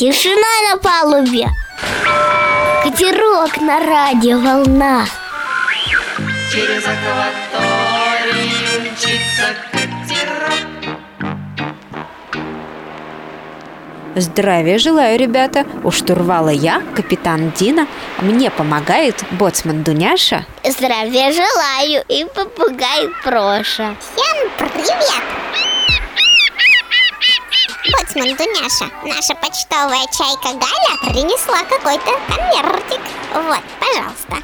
Тишина на палубе Катерок на Через акваторию мчится катерок Здравия желаю, ребята! У штурвала я, капитан Дина. Мне помогает боцман Дуняша. Здравия желаю и попугай Проша Всем привет! Боцман Дуняша, наша почтовая чайка Галя принесла какой-то конвертик. Вот, пожалуйста.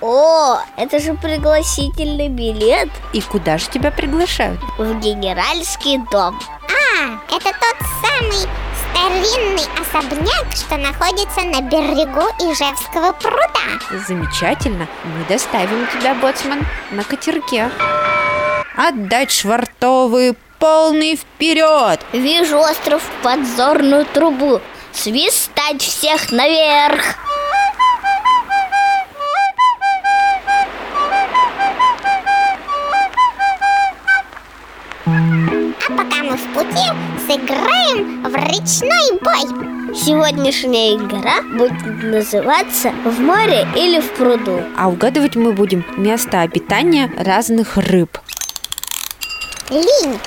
О, это же пригласительный билет И куда же тебя приглашают? в генеральский дом А, это тот самый старинный особняк, что находится на берегу Ижевского пруда. Замечательно. Мы доставим тебя, боцман, на катерке. Отдать швартовые полный вперед! Вижу остров подзорную трубу Свистать всех наверх А пока мы в пути, сыграем в речной бой. Сегодняшняя игра будет называться «В море или в пруду» А угадывать мы будем место обитания разных рыб. Линь,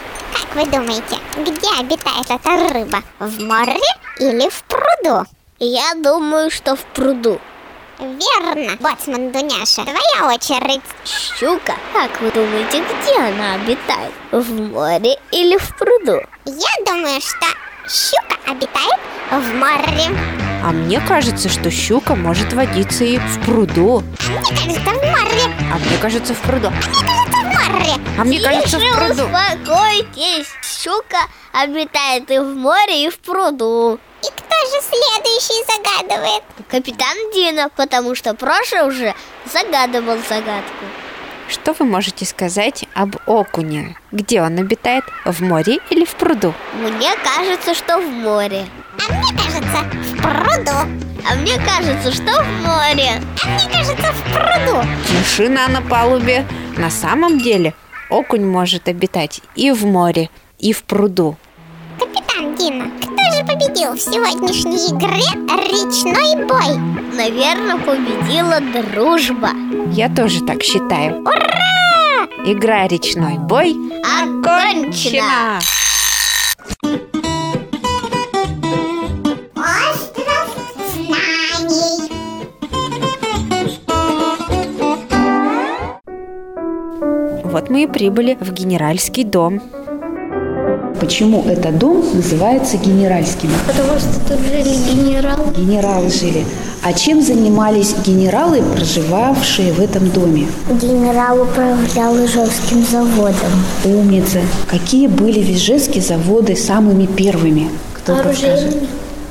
как вы думаете, где обитает эта рыба? В море или в пруду? Я думаю, что в пруду Верно, боцман Дуняша, твоя очередь. Щука, как вы думаете, где она обитает? В море или в пруду? Я думаю, что щука обитает в море. А мне кажется, что щука может водиться и в пруду. Мне кажется, в море. А мне кажется, в пруду. В море. А мне кажется, в Тише, пруду. успокойтесь Щука обитает и в море, и в пруду И кто же следующий загадывает? Капитан Дина, потому что Проша уже загадывал загадку Что вы можете сказать об окуне? Где он обитает? В море или в пруду? Мне кажется, что в море А мне кажется, в пруду. А мне кажется, что в море А мне кажется, в пруду. Тишина на палубе. На самом деле окунь может обитать и в море, и в пруду. Капитан Дина, кто же победил в сегодняшней игре речной бой? Наверное, победила дружба Я тоже так считаю. Ура! Игра «Речной бой» Окончена! Остров Вот мы и прибыли в генеральский дом. Почему этот дом называется генеральским? Потому что тут жили генерал Генералы жили. А чем занимались генералы, проживавшие в этом доме? Генерал управлял Ижевским заводом Умница. Какие были в Ижевске заводы самыми первыми? Кто подскажет?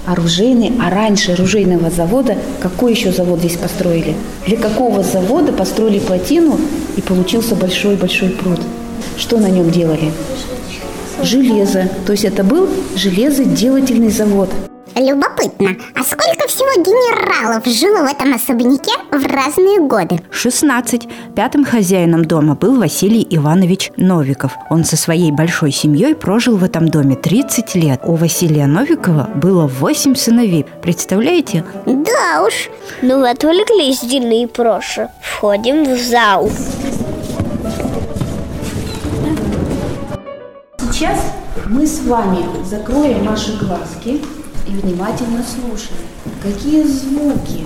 Оружейный. А раньше оружейного завода какой еще завод здесь построили? Для какого завода построили плотину и получился большой-большой пруд? Что на нем делали? Железо. То есть это был железоделательный завод. Любопытно, а сколько всего генералов жило в этом особняке в разные годы? 16. Пятым хозяином дома был Василий Иванович Новиков. Он со своей большой семьей прожил в этом доме 30 лет. У Василия Новикова было 8 сыновей. Представляете? Да уж. Ну вы отвлеклись, Дина и Проша Входим в зал Сейчас мы с вами закроем наши глазки и внимательно слушаем, какие звуки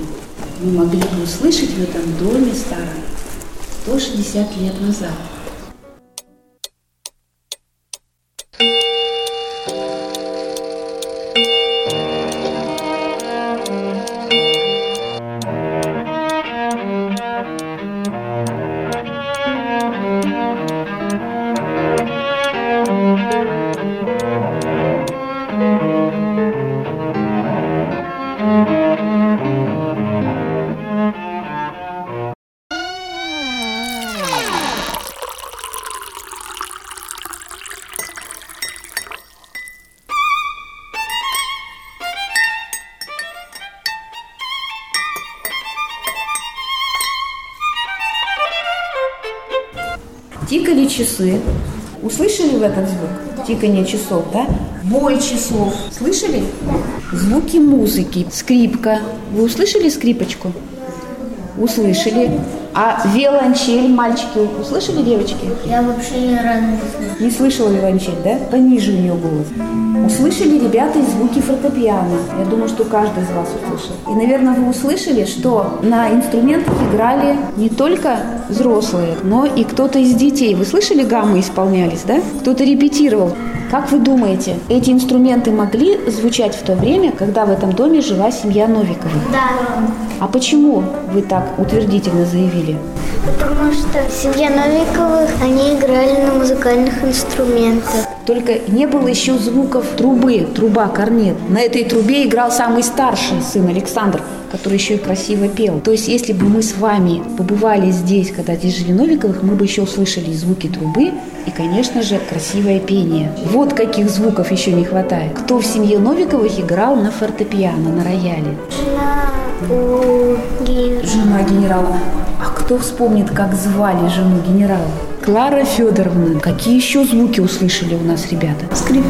мы могли бы услышать в этом доме старом 160 лет назад. Тикали часы, Услышали в этот звук? Тиканье часов, да? Бой часов. Слышали? Звуки музыки. Скрипка. Вы услышали скрипочку? Услышали. А виолончель, мальчики, услышали девочки? Я вообще ни разу не слышала. Не слышала виолончель, да? Пониже у нее голос. Услышали, ребята, и звуки фортепиано. Я думаю, что каждый из вас услышал. И, наверное, вы услышали, что на инструментах играли не только взрослые, но и кто-то из детей. Вы слышали, гаммы исполнялись, да? Кто-то репетировал. Как вы думаете, эти инструменты могли звучать в то время, когда в этом доме жила семья Новиковых? Да, А почему вы так утвердительно заявили? потому что семья Новиковых, они играли на музыкальных инструментах. Только не было еще звуков трубы, труба, корнет. На этой трубе играл самый старший сын Александр, который еще и красиво пел. То есть, если бы мы с вами побывали здесь, когда здесь жили Новиковых, мы бы еще услышали звуки трубы и, конечно же, красивое пение. Вот каких звуков еще не хватает. Кто в семье Новиковых играл на фортепиано, на рояле? Жена Генри. Жена генерала. А кто вспомнит, как звали жену генерала? Клара Федоровна. Какие еще звуки услышали у нас ребята? Скрип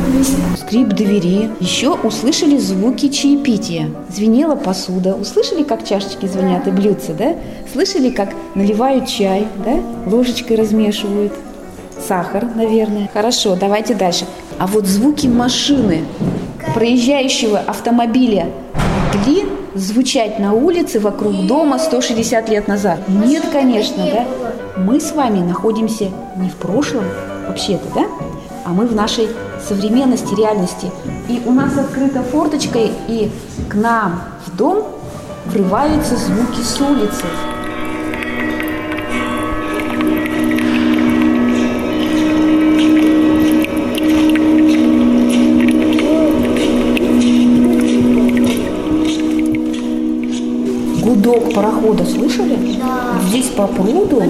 Скрип двери. Еще услышали звуки чаепития. Звенела посуда. Услышали, как чашечки звенят и блюдца, да? Слышали, как наливают чай, да? Ложечкой размешивают. Сахар, наверное. Хорошо, давайте дальше. А вот звуки машины, проезжающего автомобиля могли звучать на улице вокруг дома 160 лет назад? Нет, конечно, да? Мы с вами находимся не в прошлом, вообще-то, да? А мы в нашей современности, реальности. И у нас открыта форточка, и к нам в дом врываются звуки с улицы. Гудок парохода слышали? Здесь по пруду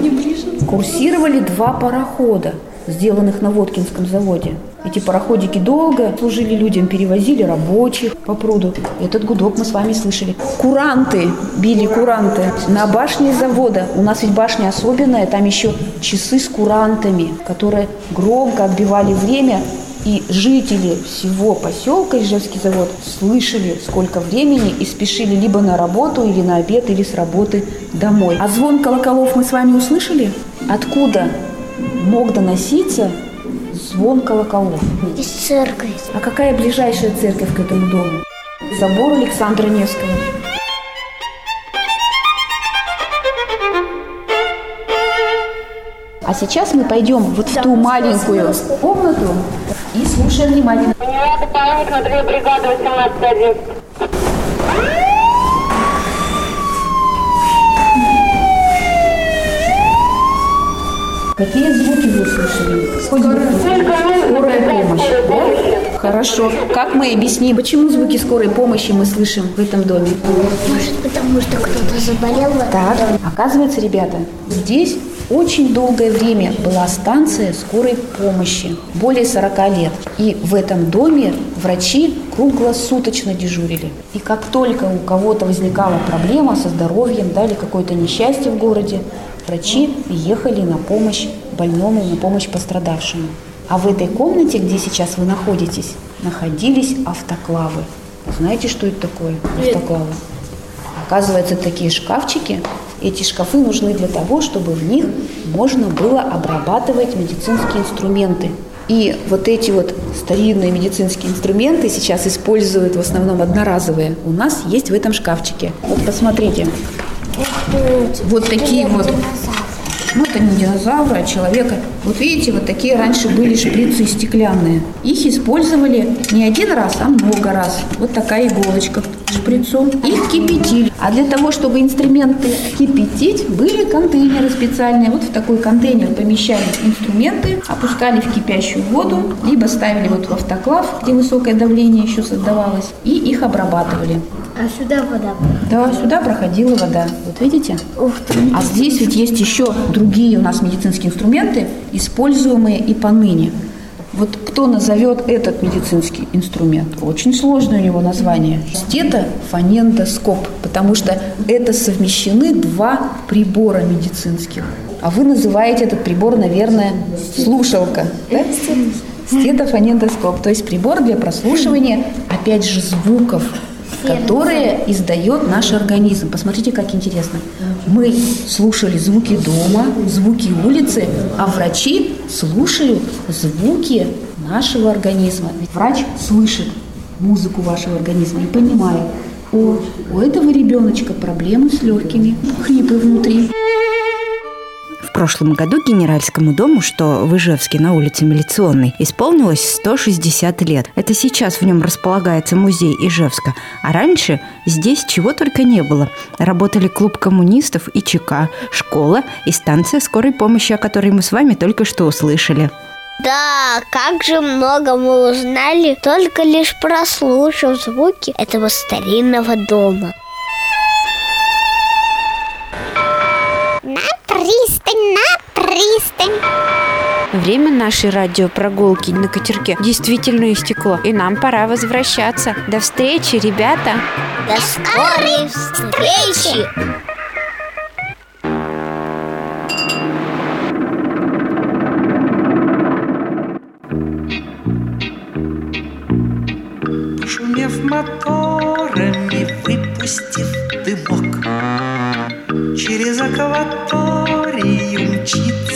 курсировали два парохода, сделанных на Воткинском заводе. Эти пароходики долго служили людям, перевозили рабочих по пруду. Этот гудок мы с вами слышали. Куранты, били куранты на башне завода. У нас ведь башня особенная, там еще часы с курантами, которые громко отбивали время и жители всего поселка Ижевский завод слышали, сколько времени и спешили либо на работу, или на обед, или с работы домой. А звон колоколов мы с вами услышали? Откуда мог доноситься звон колоколов? из церкви. А какая ближайшая церковь к этому дому? Собор Александра Невского. А сейчас мы пойдем вот в ту маленькую комнату и слушаем внимательно. Поняла, дополнительно на две бригады 18 Какие звуки вы услышали? Скорая помощь, да? Хорошо. Как мы объясним, почему звуки скорой помощи мы слышим в этом доме? Может, потому что кто-то заболел? Так, оказывается, ребята, здесь очень долгое время была станция скорой помощи, более 40 лет. И в этом доме врачи круглосуточно дежурили. И как только у кого-то возникала проблема со здоровьем, да, или какое-то несчастье в городе, врачи ехали на помощь больному, на помощь пострадавшему. А в этой комнате, где сейчас вы находитесь, находились автоклавы. Знаете, что это такое? Автоклавы. Оказывается, такие шкафчики, эти шкафы нужны для того, чтобы в них можно было обрабатывать медицинские инструменты. И вот эти вот старинные медицинские инструменты сейчас используют в основном одноразовые. У нас есть в этом шкафчике. Вот посмотрите. Вот такие вот. Ну, это не динозавры, а человека. Вот видите, вот такие раньше были шприцы стеклянные. Их использовали не один раз, а много раз. Вот такая иголочка к шприцу. Их кипятили. А для того, чтобы инструменты кипятить, были контейнеры специальные. Вот в такой контейнер помещали инструменты, опускали в кипящую воду, либо ставили вот в автоклав, где высокое давление еще создавалось, и их обрабатывали. А сюда вода. Да, сюда проходила вода. Вот видите? Ух ты. А здесь ведь есть еще другие у нас медицинские инструменты, используемые и поныне. Вот кто назовет этот медицинский инструмент? Очень сложное у него название. Это фонендоскоп, потому что это совмещены два прибора медицинских. а вы называете этот прибор, наверное, слушалка. Да? Стетофонендоскоп, то есть прибор для прослушивания, опять же, звуков, которые издает наш организм. Посмотрите, как интересно. Мы слушали звуки дома, звуки улицы, а врачи слушают звуки нашего организма. Ведь врач слышит музыку вашего организма и понимает, о, у этого ребеночка проблемы с легкими, хрипы внутри. Прошлом году Генеральскому дому, что в Ижевске на улице Милиционной, исполнилось 160 лет. Это сейчас в нем располагается музей Ижевска. А раньше здесь чего только не было. Работали клуб коммунистов и ЧК, школа и станция скорой помощи, о которой мы с вами только что услышали. Да, как же много мы узнали, только лишь прослушав звуки этого старинного дома. Пристань, на пристань. Время нашей радиопрогулки на катерке действительно истекло, и нам пора возвращаться. До встречи, ребята! До скорой встречи! Шумев моторами, выпустив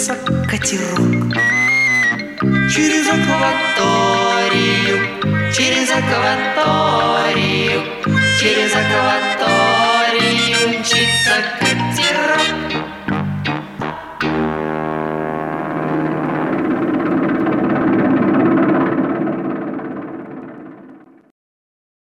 мчится катерок. Через акваторию, через акваторию, через акваторию мчится катерок.